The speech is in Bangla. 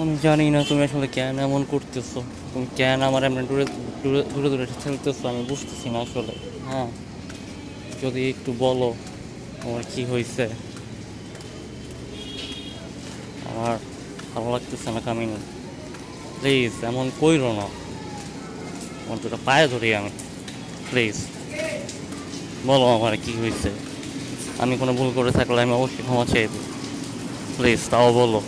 আমি জানি না তুমি আসলে কেন এমন করতেছো। তুমি কেন আমার এমন দূরে দূরে দূরে দূরে ঠেলতেছো আমি বুঝতেছি না আসলে। হ্যাঁ। যদি একটু বলো আমার কি হয়েছে? আমার ভালো লাগতেছে না কামিনি। প্লিজ, এমন কইরো না। আমার দুটো পায়ে ধরি আমি। প্লিজ। বলো আমার কি হয়েছে। আমি কোনো ভুল করে থাকলে আমি অবশ্যই ক্ষমা চাইব প্লিজ, তাও বলো।